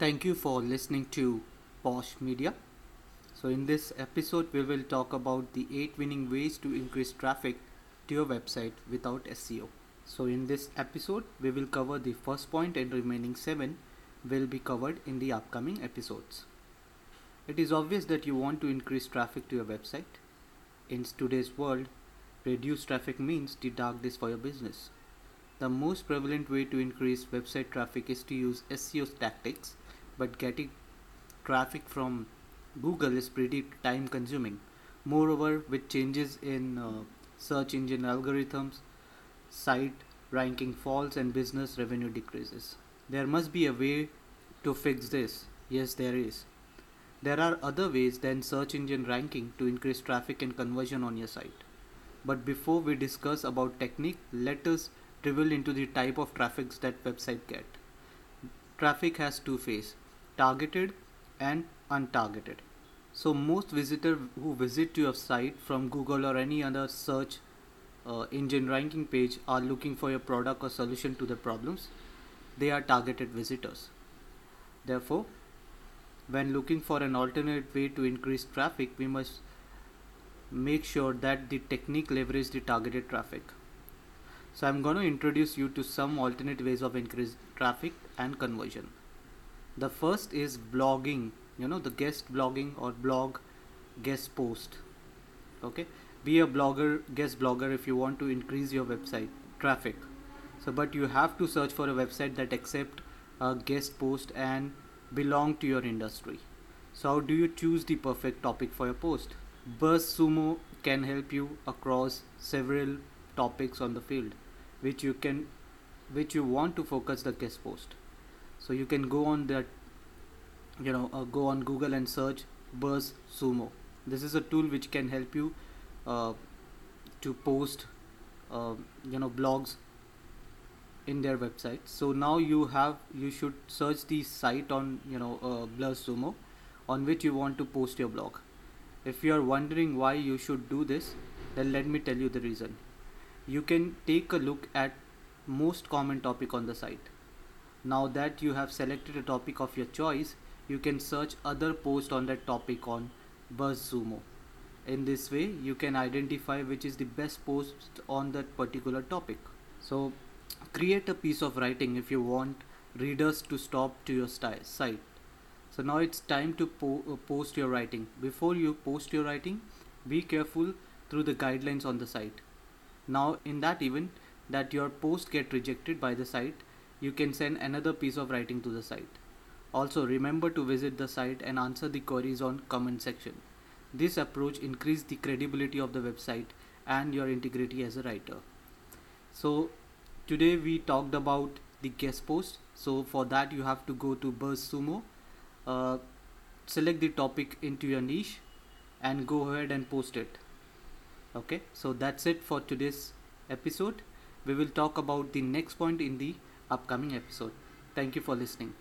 Thank you for listening to Posh Media. So, in this episode, we will talk about the 8 winning ways to increase traffic to your website without SEO. So, in this episode, we will cover the first point and remaining 7 will be covered in the upcoming episodes. It is obvious that you want to increase traffic to your website. In today's world, reduced traffic means the dark days for your business. The most prevalent way to increase website traffic is to use SEO tactics but getting traffic from Google is pretty time consuming. Moreover, with changes in uh, search engine algorithms, site ranking falls and business revenue decreases. There must be a way to fix this. Yes, there is. There are other ways than search engine ranking to increase traffic and conversion on your site. But before we discuss about technique, let us drill into the type of traffics that website get. Traffic has two phases targeted and untargeted. So most visitors who visit your site from Google or any other search uh, engine ranking page are looking for your product or solution to the problems. They are targeted visitors. Therefore, when looking for an alternate way to increase traffic, we must make sure that the technique leverage the targeted traffic. So I'm going to introduce you to some alternate ways of increase traffic and conversion the first is blogging you know the guest blogging or blog guest post okay? Be a blogger guest blogger if you want to increase your website traffic. So but you have to search for a website that accept a guest post and belong to your industry. So how do you choose the perfect topic for your post? Buzzsumo can help you across several topics on the field which you can which you want to focus the guest post so you can go on that you know uh, go on google and search buzz sumo. This is a tool which can help you uh, to post uh, you know blogs in their website. So now you have you should search the site on you know uh, BuzzSumo on which you want to post your blog. If you are wondering why you should do this then let me tell you the reason. You can take a look at most common topic on the site now that you have selected a topic of your choice, you can search other posts on that topic on BuzzSumo. In this way, you can identify which is the best post on that particular topic. So, create a piece of writing if you want readers to stop to your site. So now it's time to po uh, post your writing. Before you post your writing, be careful through the guidelines on the site. Now in that event that your post get rejected by the site, you can send another piece of writing to the site. Also remember to visit the site and answer the queries on comment section. This approach increases the credibility of the website and your integrity as a writer. So today we talked about the guest post. So for that you have to go to BuzzSumo, uh, select the topic into your niche and go ahead and post it. Okay, so that's it for today's episode. We will talk about the next point in the upcoming episode. Thank you for listening.